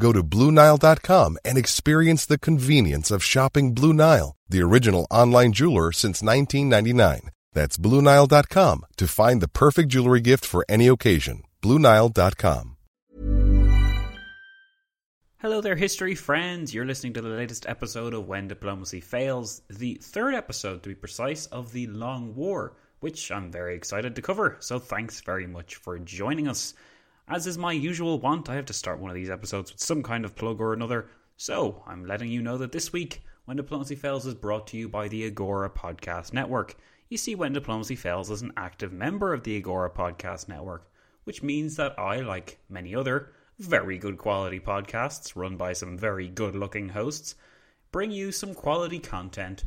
Go to BlueNile.com and experience the convenience of shopping Blue Nile, the original online jeweler since 1999. That's BlueNile.com to find the perfect jewelry gift for any occasion. BlueNile.com. Hello there, history friends. You're listening to the latest episode of When Diplomacy Fails, the third episode, to be precise, of the Long War, which I'm very excited to cover. So thanks very much for joining us. As is my usual want, I have to start one of these episodes with some kind of plug or another. So I'm letting you know that this week, When Diplomacy Fails is brought to you by the Agora Podcast Network. You see, When Diplomacy Fails is an active member of the Agora Podcast Network, which means that I, like many other very good quality podcasts run by some very good looking hosts, bring you some quality content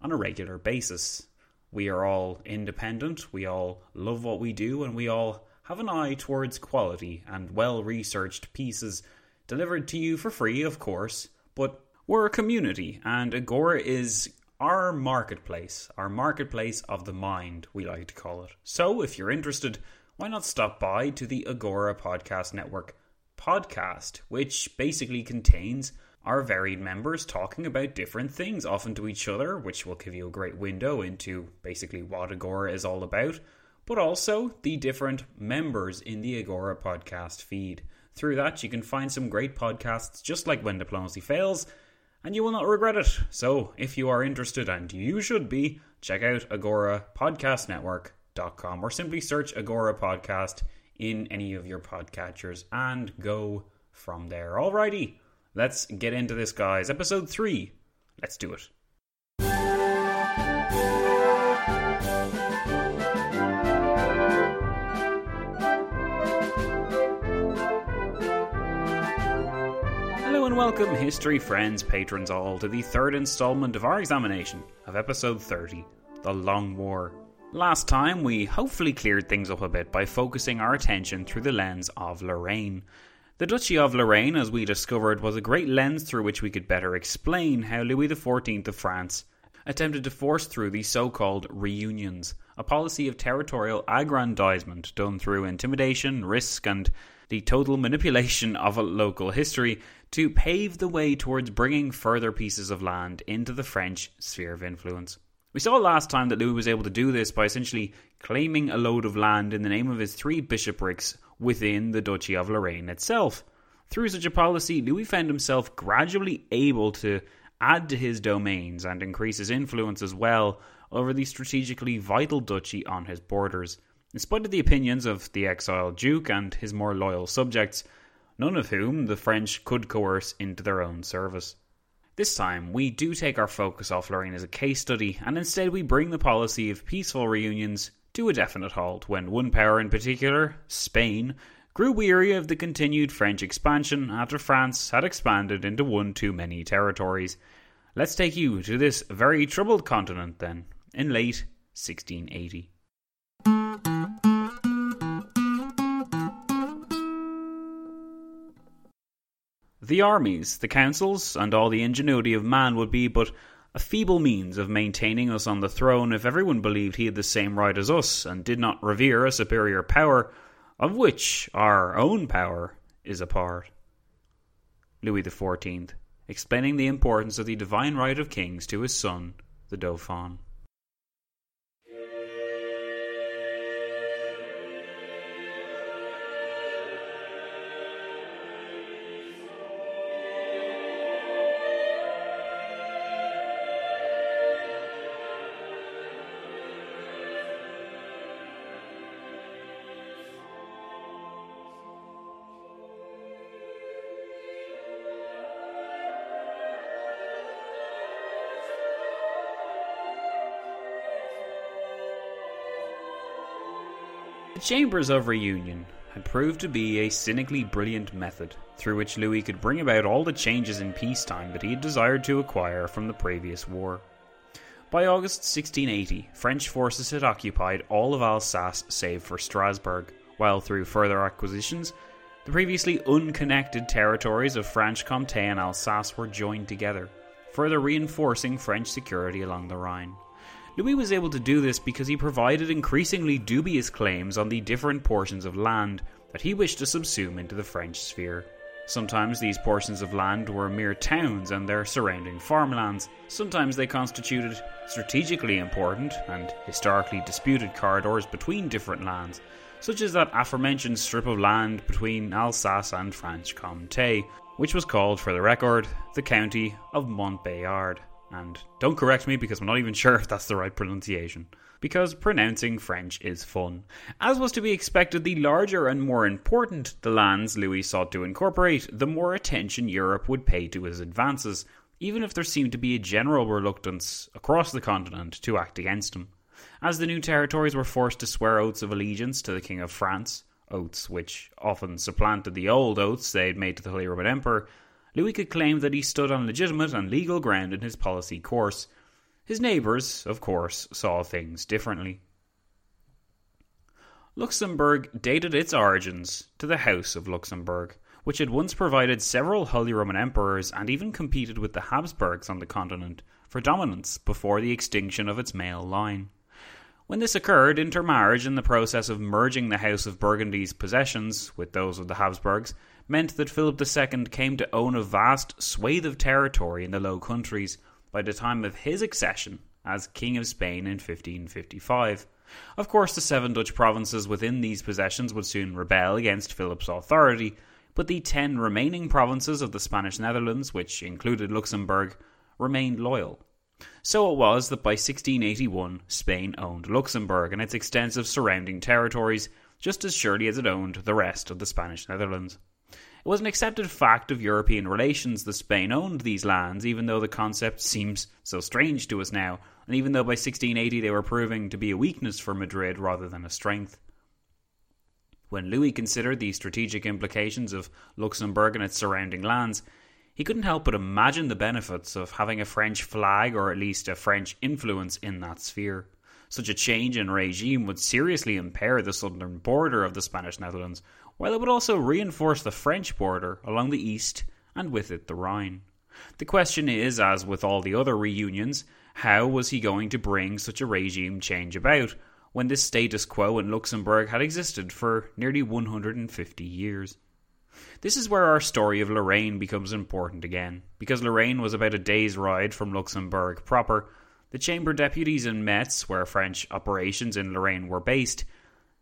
on a regular basis. We are all independent, we all love what we do, and we all have an eye towards quality and well researched pieces delivered to you for free, of course. But we're a community, and Agora is our marketplace, our marketplace of the mind, we like to call it. So if you're interested, why not stop by to the Agora Podcast Network podcast, which basically contains our varied members talking about different things, often to each other, which will give you a great window into basically what Agora is all about, but also the different members in the Agora podcast feed. Through that, you can find some great podcasts just like When Diplomacy Fails, and you will not regret it. So, if you are interested, and you should be, check out Agora Podcast Network.com or simply search Agora Podcast in any of your podcatchers and go from there. Alrighty, let's get into this, guys. Episode 3. Let's do it. Welcome, history friends, patrons all, to the third installment of our examination of episode 30 The Long War. Last time, we hopefully cleared things up a bit by focusing our attention through the lens of Lorraine. The Duchy of Lorraine, as we discovered, was a great lens through which we could better explain how Louis XIV of France attempted to force through the so called reunions, a policy of territorial aggrandizement done through intimidation, risk, and the total manipulation of a local history to pave the way towards bringing further pieces of land into the French sphere of influence. We saw last time that Louis was able to do this by essentially claiming a load of land in the name of his three bishoprics within the Duchy of Lorraine itself. Through such a policy, Louis found himself gradually able to add to his domains and increase his influence as well over the strategically vital duchy on his borders. In spite of the opinions of the exiled Duke and his more loyal subjects, none of whom the French could coerce into their own service. This time, we do take our focus off Lorraine as a case study, and instead we bring the policy of peaceful reunions to a definite halt when one power in particular, Spain, grew weary of the continued French expansion after France had expanded into one too many territories. Let's take you to this very troubled continent then, in late 1680. The armies, the councils, and all the ingenuity of man would be but a feeble means of maintaining us on the throne if everyone believed he had the same right as us and did not revere a superior power, of which our own power is a part. Louis XIV, explaining the importance of the divine right of kings to his son, the Dauphin. The Chambers of Reunion had proved to be a cynically brilliant method through which Louis could bring about all the changes in peacetime that he had desired to acquire from the previous war. By August 1680, French forces had occupied all of Alsace save for Strasbourg, while through further acquisitions, the previously unconnected territories of Franche Comté and Alsace were joined together, further reinforcing French security along the Rhine. Louis was able to do this because he provided increasingly dubious claims on the different portions of land that he wished to subsume into the French sphere. Sometimes these portions of land were mere towns and their surrounding farmlands. Sometimes they constituted strategically important and historically disputed corridors between different lands, such as that aforementioned strip of land between Alsace and Franche Comté, which was called, for the record, the county of Montbéliard. And don't correct me because I'm not even sure if that's the right pronunciation. Because pronouncing French is fun. As was to be expected, the larger and more important the lands Louis sought to incorporate, the more attention Europe would pay to his advances, even if there seemed to be a general reluctance across the continent to act against him. As the new territories were forced to swear oaths of allegiance to the King of France, oaths which often supplanted the old oaths they had made to the Holy Roman Emperor, Louis could claim that he stood on legitimate and legal ground in his policy course. His neighbours, of course, saw things differently. Luxembourg dated its origins to the House of Luxembourg, which had once provided several Holy Roman emperors and even competed with the Habsburgs on the continent for dominance before the extinction of its male line. When this occurred, intermarriage in the process of merging the House of Burgundy's possessions with those of the Habsburgs meant that Philip II came to own a vast swathe of territory in the Low Countries by the time of his accession as King of Spain in 1555. Of course, the seven Dutch provinces within these possessions would soon rebel against Philip's authority, but the ten remaining provinces of the Spanish Netherlands, which included Luxembourg, remained loyal. So it was that by 1681 Spain owned Luxembourg and its extensive surrounding territories just as surely as it owned the rest of the Spanish Netherlands. It was an accepted fact of European relations that Spain owned these lands, even though the concept seems so strange to us now, and even though by 1680 they were proving to be a weakness for Madrid rather than a strength. When Louis considered the strategic implications of Luxembourg and its surrounding lands, he couldn't help but imagine the benefits of having a French flag or at least a French influence in that sphere. Such a change in regime would seriously impair the southern border of the Spanish Netherlands, while it would also reinforce the French border along the east and with it the Rhine. The question is, as with all the other reunions, how was he going to bring such a regime change about when this status quo in Luxembourg had existed for nearly 150 years? This is where our story of Lorraine becomes important again, because Lorraine was about a day's ride from Luxembourg proper. The chamber deputies in Metz, where French operations in Lorraine were based,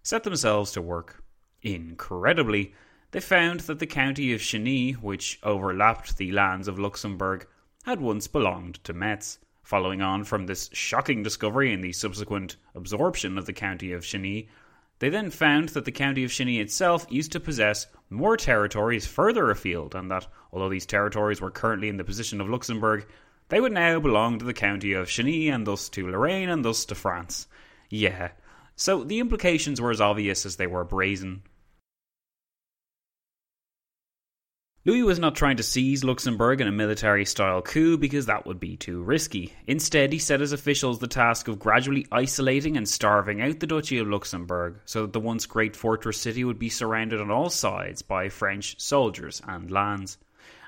set themselves to work. Incredibly, they found that the county of Chiny, which overlapped the lands of Luxembourg, had once belonged to Metz. Following on from this shocking discovery and the subsequent absorption of the county of Chiny, they then found that the county of Chiny itself used to possess more territories further afield, and that although these territories were currently in the position of Luxembourg, they would now belong to the county of Chiny and thus to Lorraine and thus to France. Yeah, so the implications were as obvious as they were brazen. Louis was not trying to seize Luxembourg in a military style coup because that would be too risky. Instead, he set his officials the task of gradually isolating and starving out the Duchy of Luxembourg so that the once great fortress city would be surrounded on all sides by French soldiers and lands.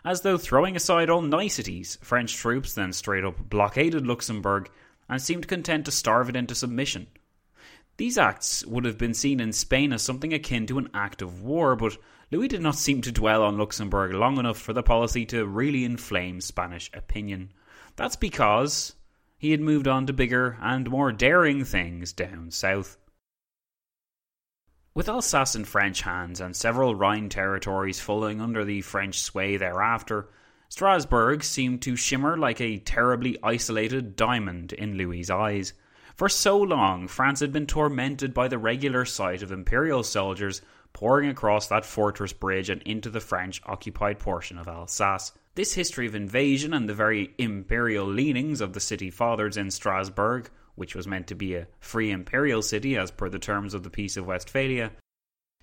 As though throwing aside all niceties, French troops then straight up blockaded Luxembourg and seemed content to starve it into submission. These acts would have been seen in Spain as something akin to an act of war, but Louis did not seem to dwell on Luxembourg long enough for the policy to really inflame Spanish opinion. That's because he had moved on to bigger and more daring things down south. With Alsace in French hands and several Rhine territories falling under the French sway thereafter, Strasbourg seemed to shimmer like a terribly isolated diamond in Louis's eyes. For so long, France had been tormented by the regular sight of imperial soldiers pouring across that fortress bridge and into the French occupied portion of Alsace. This history of invasion and the very imperial leanings of the city fathers in Strasbourg which was meant to be a free imperial city as per the terms of the Peace of Westphalia,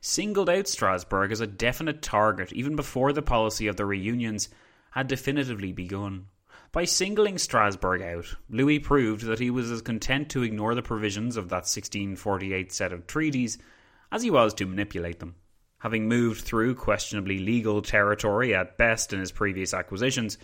singled out Strasbourg as a definite target even before the policy of the reunions had definitively begun. By singling Strasbourg out, Louis proved that he was as content to ignore the provisions of that 1648 set of treaties as he was to manipulate them. Having moved through questionably legal territory at best in his previous acquisitions,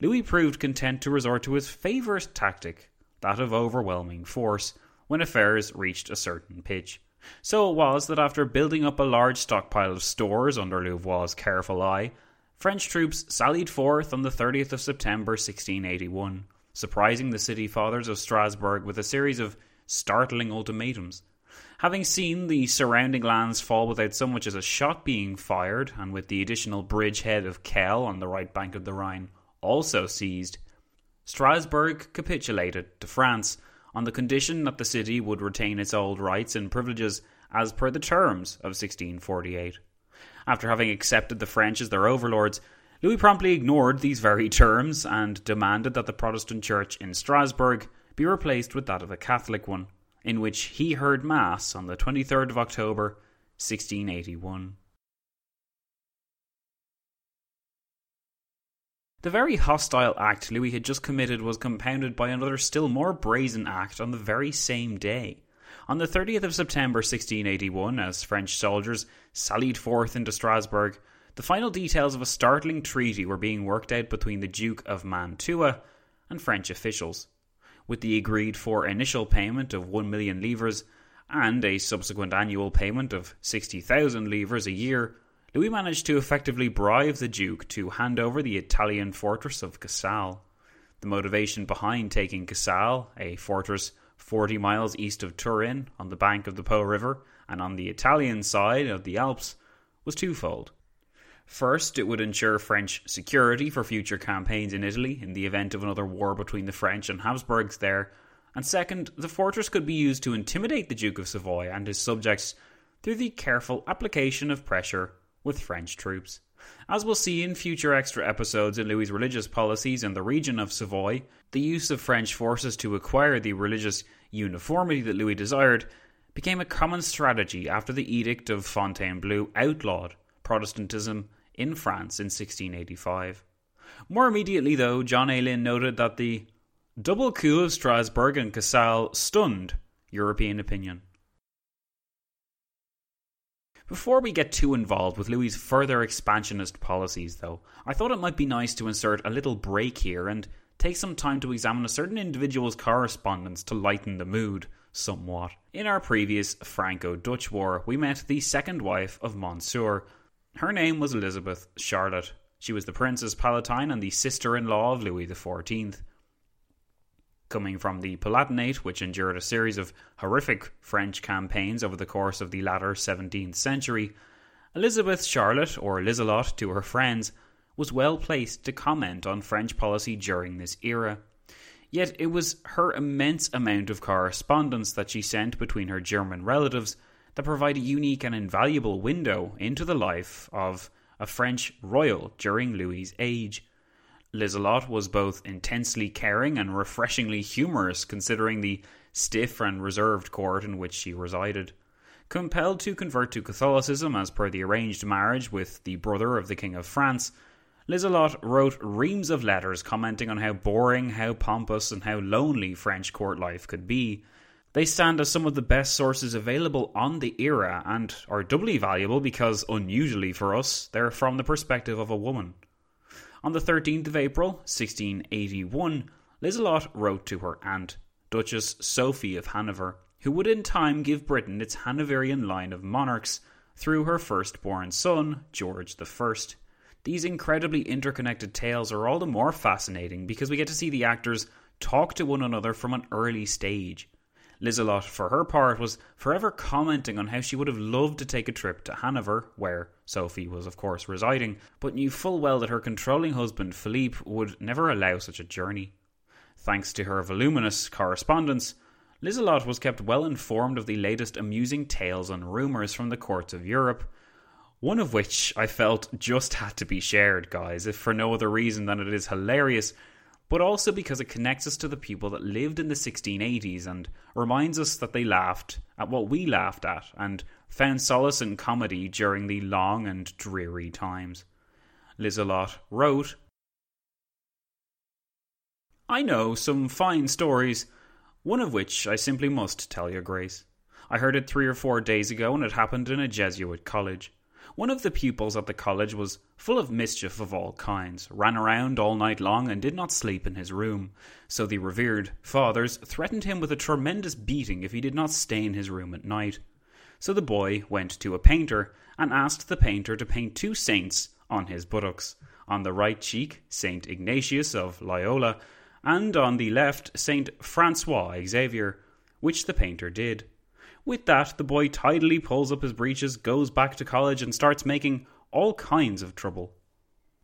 Louis proved content to resort to his favourite tactic, that of overwhelming force, when affairs reached a certain pitch. So it was that after building up a large stockpile of stores under Louvois' careful eye, French troops sallied forth on the 30th of September 1681, surprising the city fathers of Strasbourg with a series of startling ultimatums. Having seen the surrounding lands fall without so much as a shot being fired, and with the additional bridgehead of Kehl on the right bank of the Rhine also seized, Strasbourg capitulated to France on the condition that the city would retain its old rights and privileges as per the terms of 1648. After having accepted the French as their overlords, Louis promptly ignored these very terms and demanded that the Protestant church in Strasbourg be replaced with that of a Catholic one, in which he heard Mass on the 23rd of October 1681. The very hostile act Louis had just committed was compounded by another still more brazen act on the very same day. On the 30th of September 1681, as French soldiers sallied forth into Strasbourg, the final details of a startling treaty were being worked out between the Duke of Mantua and French officials. With the agreed for initial payment of 1 million livres and a subsequent annual payment of 60,000 livres a year, Louis managed to effectively bribe the Duke to hand over the Italian fortress of Casale. The motivation behind taking Casale, a fortress 40 miles east of Turin on the bank of the Po River and on the Italian side of the Alps, was twofold. First, it would ensure French security for future campaigns in Italy in the event of another war between the French and Habsburgs there, and second, the fortress could be used to intimidate the Duke of Savoy and his subjects through the careful application of pressure with French troops. As we'll see in future extra episodes in Louis's religious policies in the region of Savoy, the use of French forces to acquire the religious uniformity that Louis desired became a common strategy after the Edict of Fontainebleau outlawed Protestantism in France in 1685. More immediately, though, John A. Lynn noted that the double coup of Strasbourg and Casale stunned European opinion. Before we get too involved with Louis's further expansionist policies, though, I thought it might be nice to insert a little break here and take some time to examine a certain individual's correspondence to lighten the mood somewhat. In our previous Franco Dutch War, we met the second wife of Monsieur. Her name was Elizabeth Charlotte. She was the Princess Palatine and the sister in law of Louis XIV coming from the Palatinate, which endured a series of horrific French campaigns over the course of the latter 17th century, Elizabeth Charlotte, or Lizelot to her friends, was well placed to comment on French policy during this era. Yet it was her immense amount of correspondence that she sent between her German relatives that provide a unique and invaluable window into the life of a French royal during Louis's age. Lizelot was both intensely caring and refreshingly humorous considering the stiff and reserved court in which she resided. Compelled to convert to Catholicism as per the arranged marriage with the brother of the King of France, Lizelot wrote reams of letters commenting on how boring, how pompous, and how lonely French court life could be. They stand as some of the best sources available on the era and are doubly valuable because, unusually for us, they're from the perspective of a woman. On the 13th of April, 1681, Lizelot wrote to her aunt, Duchess Sophie of Hanover, who would in time give Britain its Hanoverian line of monarchs through her firstborn son, George I. These incredibly interconnected tales are all the more fascinating because we get to see the actors talk to one another from an early stage. Lizelot, for her part, was forever commenting on how she would have loved to take a trip to Hanover, where Sophie was, of course, residing, but knew full well that her controlling husband, Philippe, would never allow such a journey. Thanks to her voluminous correspondence, Lizelot was kept well informed of the latest amusing tales and rumours from the courts of Europe, one of which I felt just had to be shared, guys, if for no other reason than it is hilarious but also because it connects us to the people that lived in the 1680s and reminds us that they laughed at what we laughed at and found solace in comedy during the long and dreary times. Lizelot wrote I know some fine stories, one of which I simply must tell your grace. I heard it three or four days ago, and it happened in a Jesuit college. One of the pupils at the college was full of mischief of all kinds, ran around all night long, and did not sleep in his room. So the revered fathers threatened him with a tremendous beating if he did not stay in his room at night. So the boy went to a painter and asked the painter to paint two saints on his buttocks. On the right cheek, Saint Ignatius of Loyola, and on the left, Saint Francois Xavier, which the painter did. With that, the boy tidily pulls up his breeches, goes back to college, and starts making all kinds of trouble.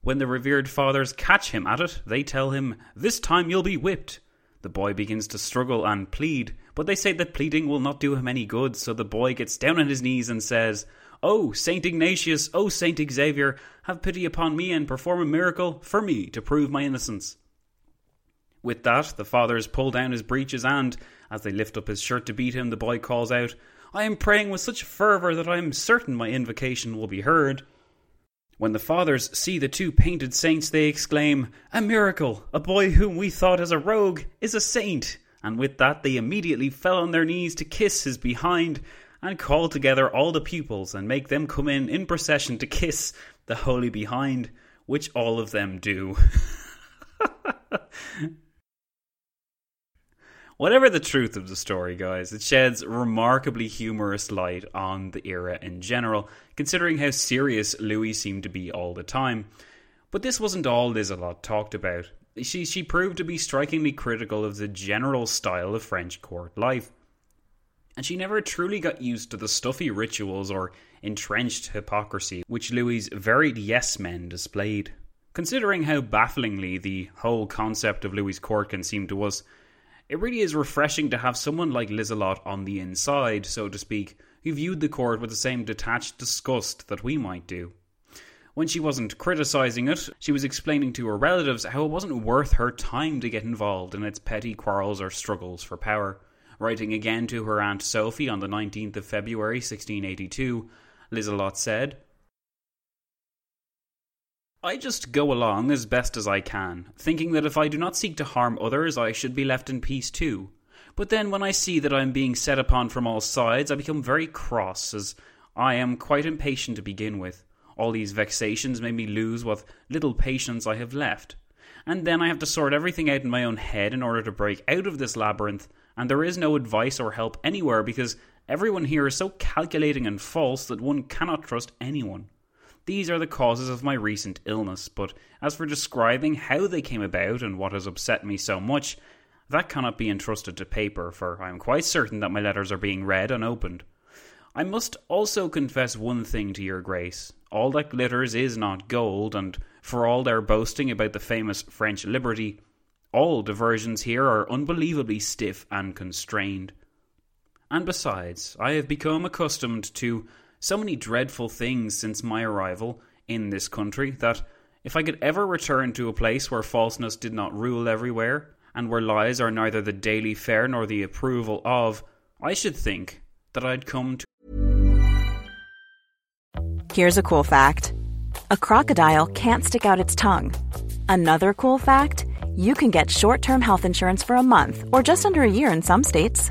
When the revered fathers catch him at it, they tell him, This time you'll be whipped. The boy begins to struggle and plead, but they say that pleading will not do him any good, so the boy gets down on his knees and says, Oh, Saint Ignatius, oh, Saint Xavier, have pity upon me and perform a miracle for me to prove my innocence. With that, the fathers pull down his breeches, and, as they lift up his shirt to beat him, the boy calls out, I am praying with such fervour that I am certain my invocation will be heard. When the fathers see the two painted saints, they exclaim, A miracle! A boy whom we thought as a rogue is a saint! And with that, they immediately fell on their knees to kiss his behind, and call together all the pupils and make them come in in procession to kiss the holy behind, which all of them do. Whatever the truth of the story, guys, it sheds remarkably humorous light on the era in general, considering how serious Louis seemed to be all the time. But this wasn't all Lizelot talked about. She, she proved to be strikingly critical of the general style of French court life. And she never truly got used to the stuffy rituals or entrenched hypocrisy which Louis's varied yes men displayed. Considering how bafflingly the whole concept of Louis's court can seem to us, it really is refreshing to have someone like Lizelot on the inside, so to speak, who viewed the court with the same detached disgust that we might do. When she wasn't criticising it, she was explaining to her relatives how it wasn't worth her time to get involved in its petty quarrels or struggles for power. Writing again to her Aunt Sophie on the 19th of February 1682, Lizelot said, I just go along as best as I can, thinking that if I do not seek to harm others, I should be left in peace too. But then when I see that I am being set upon from all sides, I become very cross, as I am quite impatient to begin with. All these vexations make me lose what little patience I have left. And then I have to sort everything out in my own head in order to break out of this labyrinth, and there is no advice or help anywhere because everyone here is so calculating and false that one cannot trust anyone. These are the causes of my recent illness, but as for describing how they came about and what has upset me so much, that cannot be entrusted to paper, for I am quite certain that my letters are being read unopened. I must also confess one thing to your grace. All that glitters is not gold, and for all their boasting about the famous French liberty, all diversions here are unbelievably stiff and constrained. And besides, I have become accustomed to so many dreadful things since my arrival in this country that if I could ever return to a place where falseness did not rule everywhere, and where lies are neither the daily fare nor the approval of, I should think that I'd come to. Here's a cool fact a crocodile can't stick out its tongue. Another cool fact you can get short term health insurance for a month or just under a year in some states.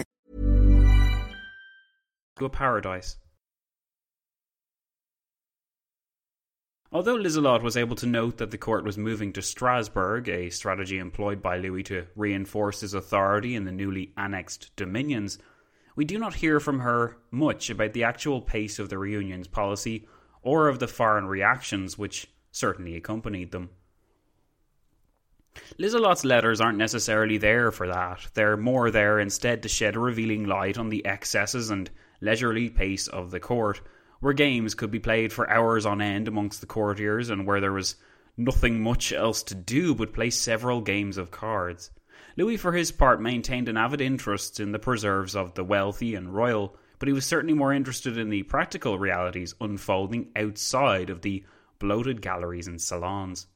Paradise. Although Liselot was able to note that the court was moving to Strasbourg, a strategy employed by Louis to reinforce his authority in the newly annexed dominions, we do not hear from her much about the actual pace of the reunion's policy or of the foreign reactions which certainly accompanied them. Liselot's letters aren't necessarily there for that. They're more there instead to shed a revealing light on the excesses and leisurely pace of the court, where games could be played for hours on end amongst the courtiers and where there was nothing much else to do but play several games of cards. Louis, for his part, maintained an avid interest in the preserves of the wealthy and royal, but he was certainly more interested in the practical realities unfolding outside of the bloated galleries and salons.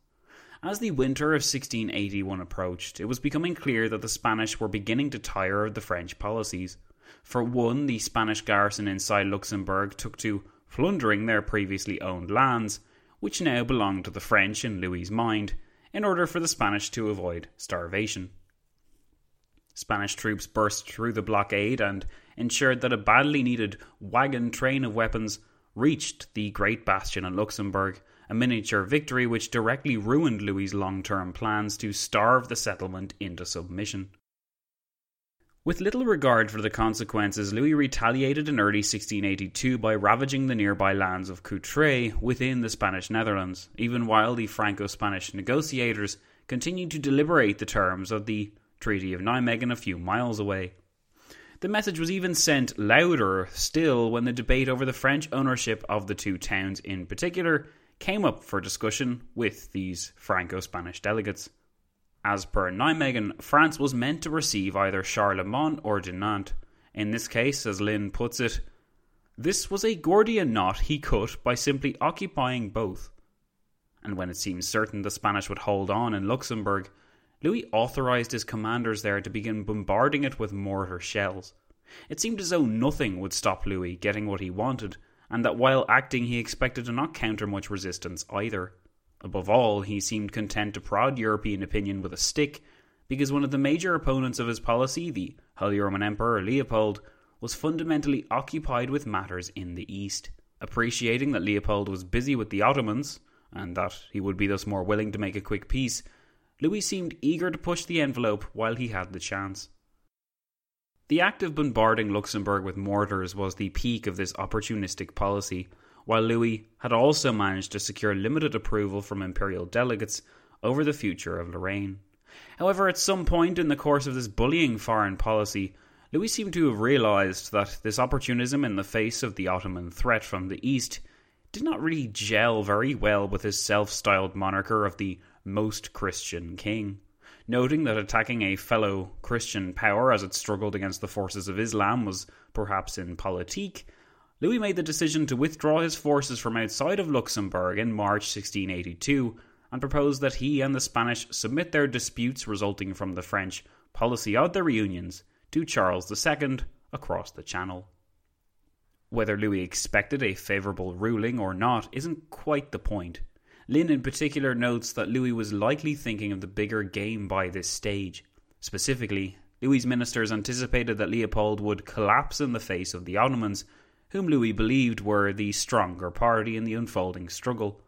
As the winter of 1681 approached, it was becoming clear that the Spanish were beginning to tire of the French policies. For one, the Spanish garrison inside Luxembourg took to plundering their previously owned lands, which now belonged to the French in Louis's mind, in order for the Spanish to avoid starvation. Spanish troops burst through the blockade and ensured that a badly needed wagon train of weapons reached the great bastion in Luxembourg, a miniature victory which directly ruined Louis's long term plans to starve the settlement into submission. With little regard for the consequences, Louis retaliated in early 1682 by ravaging the nearby lands of Courtrai within the Spanish Netherlands, even while the Franco Spanish negotiators continued to deliberate the terms of the Treaty of Nijmegen a few miles away. The message was even sent louder still when the debate over the French ownership of the two towns in particular came up for discussion with these Franco Spanish delegates. As per Nijmegen, France was meant to receive either Charlemont or Dinant. In this case, as Lynn puts it, this was a Gordian knot he cut by simply occupying both. And when it seemed certain the Spanish would hold on in Luxembourg, Louis authorized his commanders there to begin bombarding it with mortar shells. It seemed as though nothing would stop Louis getting what he wanted, and that while acting he expected to not counter much resistance either. Above all, he seemed content to prod European opinion with a stick, because one of the major opponents of his policy, the Holy Roman Emperor Leopold, was fundamentally occupied with matters in the East. Appreciating that Leopold was busy with the Ottomans, and that he would be thus more willing to make a quick peace, Louis seemed eager to push the envelope while he had the chance. The act of bombarding Luxembourg with mortars was the peak of this opportunistic policy, while Louis had also managed to secure limited approval from imperial delegates over the future of Lorraine. However, at some point in the course of this bullying foreign policy, Louis seemed to have realised that this opportunism in the face of the Ottoman threat from the east did not really gel very well with his self styled moniker of the most Christian king. Noting that attacking a fellow Christian power as it struggled against the forces of Islam was perhaps in politique, Louis made the decision to withdraw his forces from outside of Luxembourg in March 1682 and proposed that he and the Spanish submit their disputes resulting from the French policy of the reunions to Charles II across the Channel. Whether Louis expected a favourable ruling or not isn't quite the point. Lynn in particular notes that Louis was likely thinking of the bigger game by this stage. Specifically, Louis's ministers anticipated that Leopold would collapse in the face of the Ottomans whom Louis believed were the stronger party in the unfolding struggle.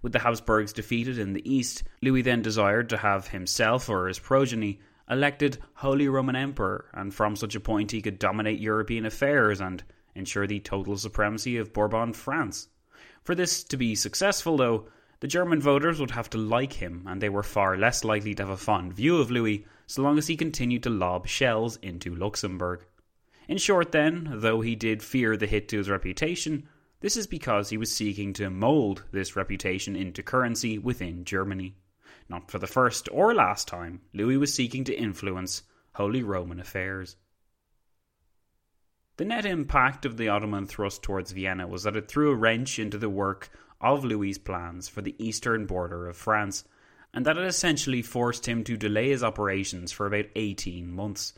With the Habsburgs defeated in the east, Louis then desired to have himself or his progeny elected Holy Roman Emperor, and from such a point he could dominate European affairs and ensure the total supremacy of Bourbon France. For this to be successful, though, the German voters would have to like him, and they were far less likely to have a fond view of Louis so long as he continued to lob shells into Luxembourg. In short, then, though he did fear the hit to his reputation, this is because he was seeking to mould this reputation into currency within Germany. Not for the first or last time, Louis was seeking to influence Holy Roman affairs. The net impact of the Ottoman thrust towards Vienna was that it threw a wrench into the work of Louis's plans for the eastern border of France, and that it essentially forced him to delay his operations for about 18 months.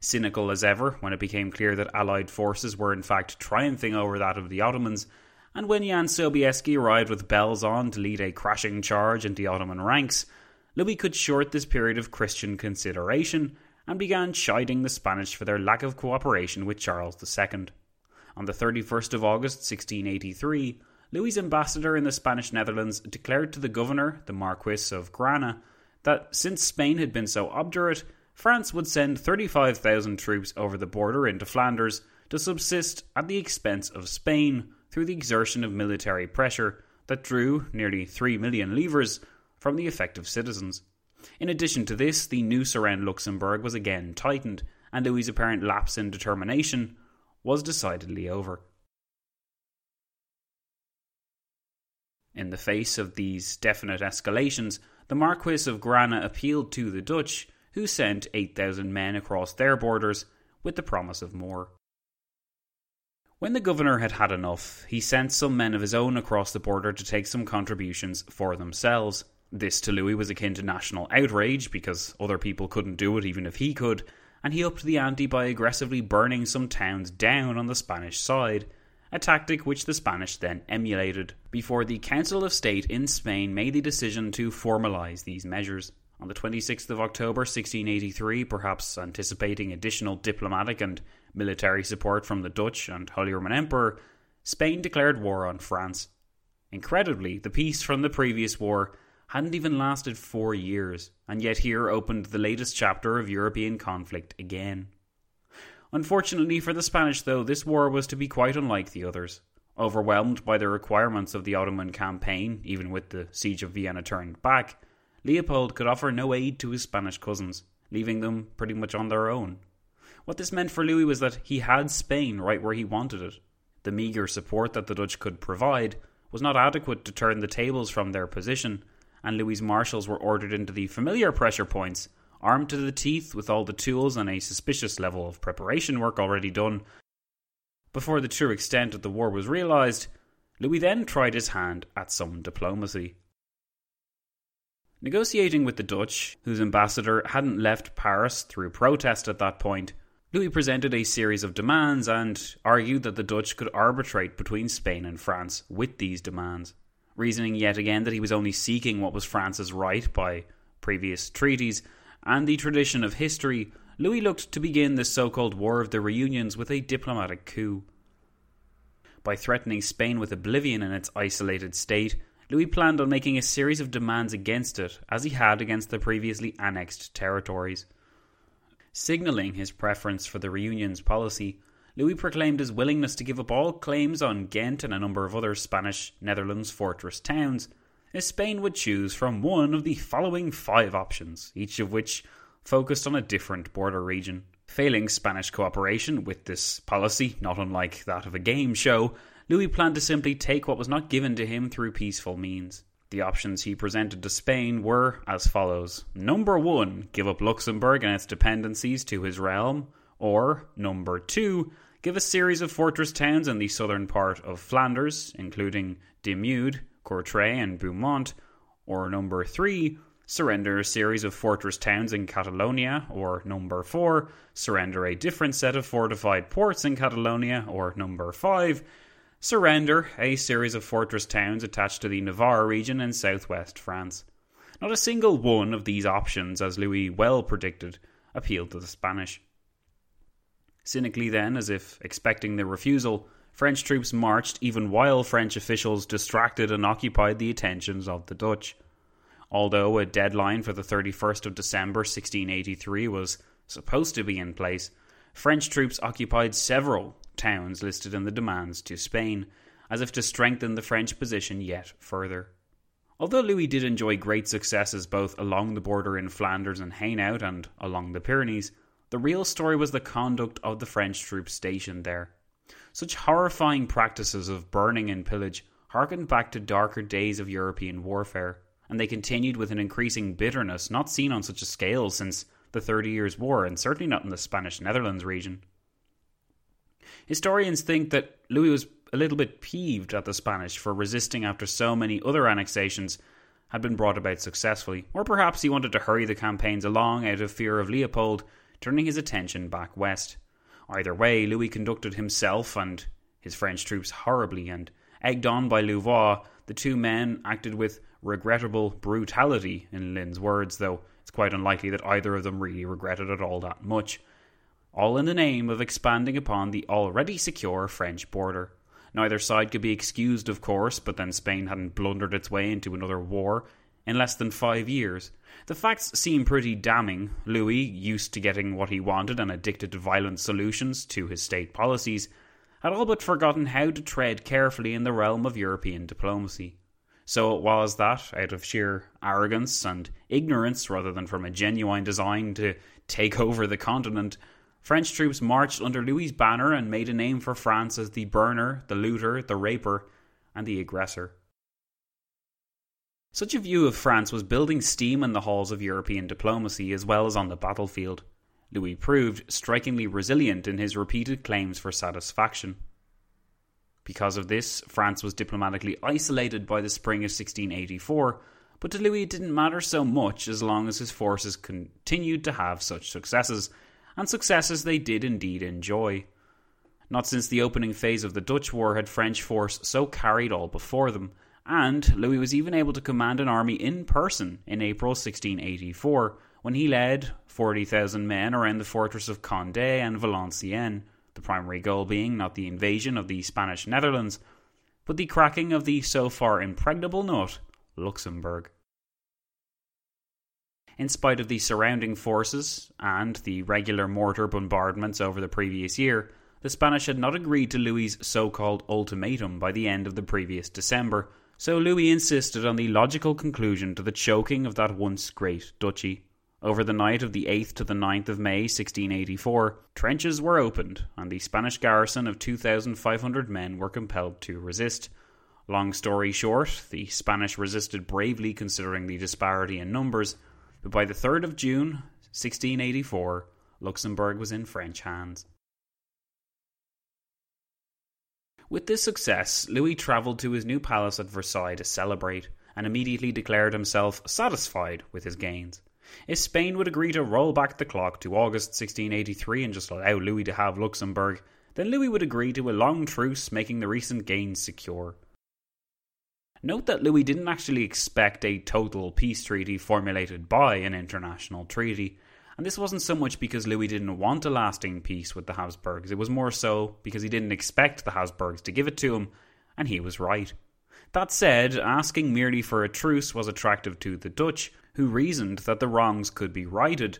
Cynical as ever, when it became clear that Allied forces were in fact triumphing over that of the Ottomans, and when Jan Sobieski arrived with bells on to lead a crashing charge into the Ottoman ranks, Louis cut short this period of Christian consideration and began chiding the Spanish for their lack of cooperation with Charles II. On the 31st of August 1683, Louis' ambassador in the Spanish Netherlands declared to the governor, the Marquis of Grana, that since Spain had been so obdurate, France would send 35,000 troops over the border into Flanders to subsist at the expense of Spain through the exertion of military pressure that drew nearly 3 million livres from the effective citizens. In addition to this, the noose around Luxembourg was again tightened, and Louis' apparent lapse in determination was decidedly over. In the face of these definite escalations, the Marquis of Grana appealed to the Dutch, who sent 8,000 men across their borders with the promise of more. When the governor had had enough, he sent some men of his own across the border to take some contributions for themselves. This to Louis was akin to national outrage because other people couldn't do it even if he could, and he upped the ante by aggressively burning some towns down on the Spanish side, a tactic which the Spanish then emulated, before the Council of State in Spain made the decision to formalise these measures. On the 26th of October 1683, perhaps anticipating additional diplomatic and military support from the Dutch and Holy Roman Emperor, Spain declared war on France. Incredibly, the peace from the previous war hadn't even lasted four years, and yet here opened the latest chapter of European conflict again. Unfortunately for the Spanish, though, this war was to be quite unlike the others. Overwhelmed by the requirements of the Ottoman campaign, even with the siege of Vienna turned back, Leopold could offer no aid to his Spanish cousins, leaving them pretty much on their own. What this meant for Louis was that he had Spain right where he wanted it. The meagre support that the Dutch could provide was not adequate to turn the tables from their position, and Louis' marshals were ordered into the familiar pressure points, armed to the teeth with all the tools and a suspicious level of preparation work already done. Before the true extent of the war was realised, Louis then tried his hand at some diplomacy. Negotiating with the Dutch, whose ambassador hadn't left Paris through protest at that point, Louis presented a series of demands and argued that the Dutch could arbitrate between Spain and France with these demands reasoning yet again that he was only seeking what was France's right by previous treaties and the tradition of history, Louis looked to begin the so called War of the Reunions with a diplomatic coup. By threatening Spain with oblivion in its isolated state, Louis planned on making a series of demands against it, as he had against the previously annexed territories. Signalling his preference for the Reunion's policy, Louis proclaimed his willingness to give up all claims on Ghent and a number of other Spanish Netherlands fortress towns if Spain would choose from one of the following five options, each of which focused on a different border region. Failing Spanish cooperation with this policy, not unlike that of a game show, Louis planned to simply take what was not given to him through peaceful means. The options he presented to Spain were as follows Number one, give up Luxembourg and its dependencies to his realm. Or, number two, give a series of fortress towns in the southern part of Flanders, including Dixmude, Courtrai, and Beaumont. Or, number three, surrender a series of fortress towns in Catalonia. Or, number four, surrender a different set of fortified ports in Catalonia. Or, number five, surrender a series of fortress towns attached to the Navarre region in southwest France. Not a single one of these options, as Louis well predicted, appealed to the Spanish. Cynically, then, as if expecting their refusal, French troops marched even while French officials distracted and occupied the attentions of the Dutch. Although a deadline for the 31st of December 1683 was supposed to be in place, French troops occupied several towns listed in the demands to Spain, as if to strengthen the French position yet further. Although Louis did enjoy great successes both along the border in Flanders and Hainaut and along the Pyrenees, the real story was the conduct of the French troops stationed there. Such horrifying practices of burning and pillage harkened back to darker days of European warfare, and they continued with an increasing bitterness not seen on such a scale since the Thirty Years' War, and certainly not in the Spanish Netherlands region. Historians think that Louis was a little bit peeved at the Spanish for resisting after so many other annexations had been brought about successfully, or perhaps he wanted to hurry the campaigns along out of fear of Leopold turning his attention back west. Either way, Louis conducted himself and his French troops horribly, and egged on by Louvois, the two men acted with regrettable brutality, in Lynn's words, though it's quite unlikely that either of them really regretted it all that much. All in the name of expanding upon the already secure French border. Neither side could be excused, of course, but then Spain hadn't blundered its way into another war in less than five years. The facts seem pretty damning. Louis, used to getting what he wanted and addicted to violent solutions to his state policies, had all but forgotten how to tread carefully in the realm of European diplomacy. So it was that, out of sheer arrogance and ignorance rather than from a genuine design to take over the continent, French troops marched under Louis's banner and made a name for France as the burner, the looter, the raper, and the aggressor. Such a view of France was building steam in the halls of European diplomacy as well as on the battlefield. Louis proved strikingly resilient in his repeated claims for satisfaction. Because of this, France was diplomatically isolated by the spring of 1684, but to Louis it didn't matter so much as long as his forces continued to have such successes, and successes they did indeed enjoy. Not since the opening phase of the Dutch War had French force so carried all before them, and Louis was even able to command an army in person in April 1684 when he led 40,000 men around the fortress of Condé and Valenciennes, the primary goal being not the invasion of the Spanish Netherlands, but the cracking of the so far impregnable nut, Luxembourg. In spite of the surrounding forces and the regular mortar bombardments over the previous year, the Spanish had not agreed to Louis's so called ultimatum by the end of the previous December, so Louis insisted on the logical conclusion to the choking of that once great duchy. Over the night of the 8th to the 9th of May 1684, trenches were opened, and the Spanish garrison of 2,500 men were compelled to resist. Long story short, the Spanish resisted bravely considering the disparity in numbers, but by the 3rd of June 1684, Luxembourg was in French hands. With this success, Louis travelled to his new palace at Versailles to celebrate, and immediately declared himself satisfied with his gains. If Spain would agree to roll back the clock to August 1683 and just allow Louis to have Luxembourg, then Louis would agree to a long truce, making the recent gains secure. Note that Louis didn't actually expect a total peace treaty formulated by an international treaty, and this wasn't so much because Louis didn't want a lasting peace with the Habsburgs, it was more so because he didn't expect the Habsburgs to give it to him, and he was right. That said, asking merely for a truce was attractive to the Dutch, who reasoned that the wrongs could be righted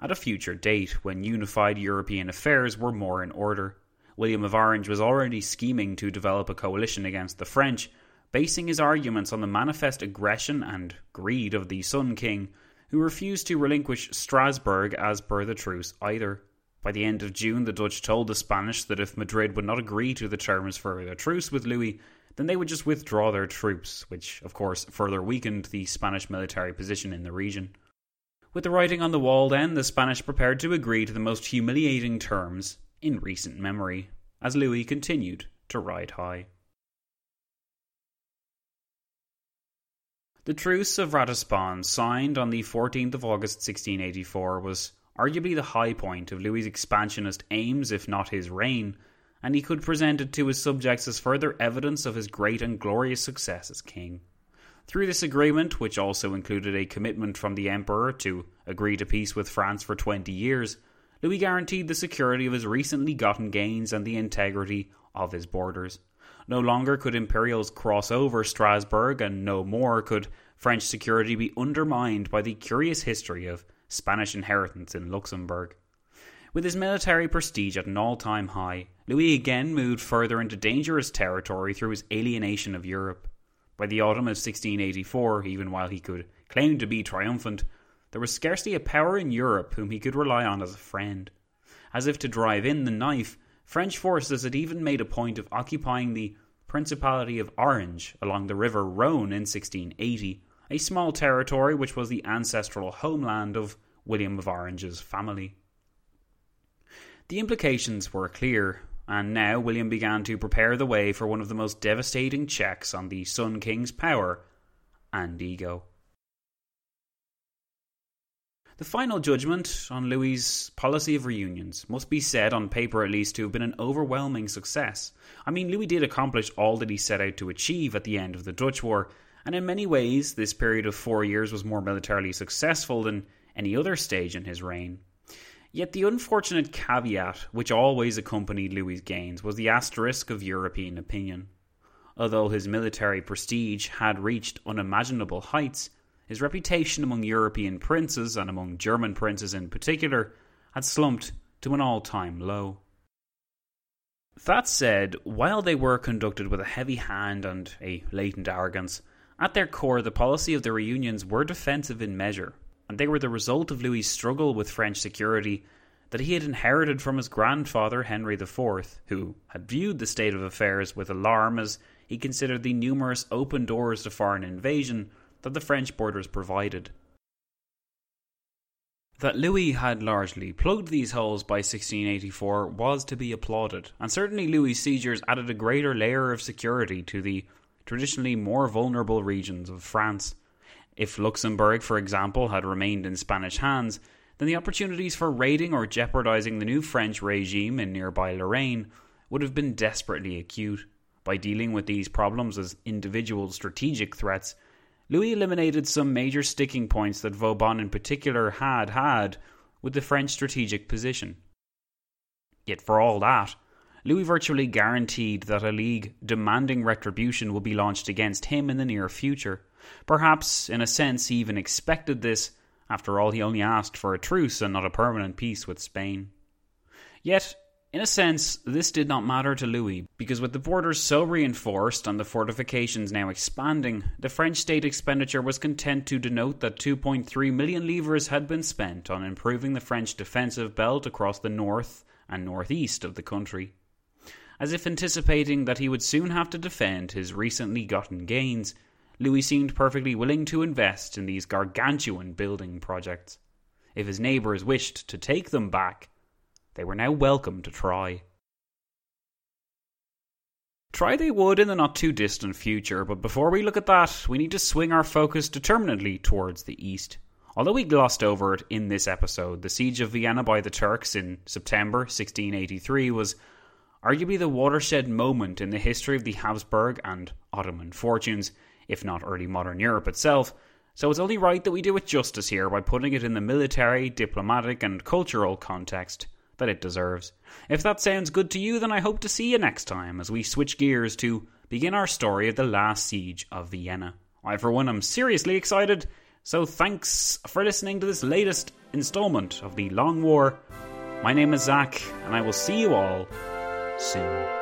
at a future date when unified European affairs were more in order. William of Orange was already scheming to develop a coalition against the French, basing his arguments on the manifest aggression and greed of the Sun King, who refused to relinquish Strasbourg as per the truce either. By the end of June, the Dutch told the Spanish that if Madrid would not agree to the terms for a truce with Louis, then they would just withdraw their troops, which, of course, further weakened the Spanish military position in the region. With the writing on the wall, then, the Spanish prepared to agree to the most humiliating terms in recent memory, as Louis continued to ride high. The Truce of Ratisbon, signed on the 14th of August 1684, was arguably the high point of Louis's expansionist aims, if not his reign, and he could present it to his subjects as further evidence of his great and glorious success as king. Through this agreement, which also included a commitment from the Emperor to agree to peace with France for 20 years, Louis guaranteed the security of his recently gotten gains and the integrity of his borders. No longer could Imperials cross over Strasbourg, and no more could French security be undermined by the curious history of Spanish inheritance in Luxembourg. With his military prestige at an all time high, Louis again moved further into dangerous territory through his alienation of Europe. By the autumn of 1684, even while he could claim to be triumphant, there was scarcely a power in Europe whom he could rely on as a friend. As if to drive in the knife, French forces had even made a point of occupying the Principality of Orange along the river Rhone in 1680, a small territory which was the ancestral homeland of William of Orange's family. The implications were clear. and now William began to prepare the way for one of the most devastating checks on the Sun King's power and ego. The final judgment on Louis's policy of reunions must be said, on paper at least, to have been an overwhelming success. I mean, Louis did accomplish all that he set out to achieve at the end of the Dutch War, and in many ways, this period of four years was more militarily successful than any other stage in his reign. Yet the unfortunate caveat which always accompanied Louis's gains was the asterisk of European opinion. Although his military prestige had reached unimaginable heights, his reputation among European princes, and among German princes in particular, had slumped to an all time low. That said, while they were conducted with a heavy hand and a latent arrogance, at their core the policy of the reunions were defensive in measure, and they were the result of Louis's struggle with French security that he had inherited from his grandfather Henry IV, who had viewed the state of affairs with alarm as he considered the numerous open doors to foreign invasion that the French borders provided. That Louis had largely plugged these holes by 1684 was to be applauded, and certainly Louis' seizures added a greater layer of security to the traditionally more vulnerable regions of France. If Luxembourg, for example, had remained in Spanish hands, then the opportunities for raiding or jeopardizing the new French regime in nearby Lorraine would have been desperately acute. By dealing with these problems as individual strategic threats, Louis eliminated some major sticking points that Vauban in particular had had with the French strategic position. Yet for all that, Louis virtually guaranteed that a league demanding retribution would be launched against him in the near future. Perhaps, in a sense, he even expected this. After all, he only asked for a truce and not a permanent peace with Spain. Yet, in a sense, this did not matter to Louis, because with the borders so reinforced and the fortifications now expanding, the French state expenditure was content to denote that 2.3 million livres had been spent on improving the French defensive belt across the north and northeast of the country. As if anticipating that he would soon have to defend his recently gotten gains, Louis seemed perfectly willing to invest in these gargantuan building projects. If his neighbours wished to take them back, they were now welcome to try. Try they would in the not too distant future, but before we look at that, we need to swing our focus determinedly towards the east. Although we glossed over it in this episode, the siege of Vienna by the Turks in September 1683 was arguably the watershed moment in the history of the Habsburg and Ottoman fortunes, if not early modern Europe itself, so it's only right that we do it justice here by putting it in the military, diplomatic, and cultural context that it deserves. If that sounds good to you, then I hope to see you next time as we switch gears to begin our story of the last siege of Vienna. I, for one, am seriously excited, so thanks for listening to this latest installment of The Long War. My name is Zach, and I will see you all soon.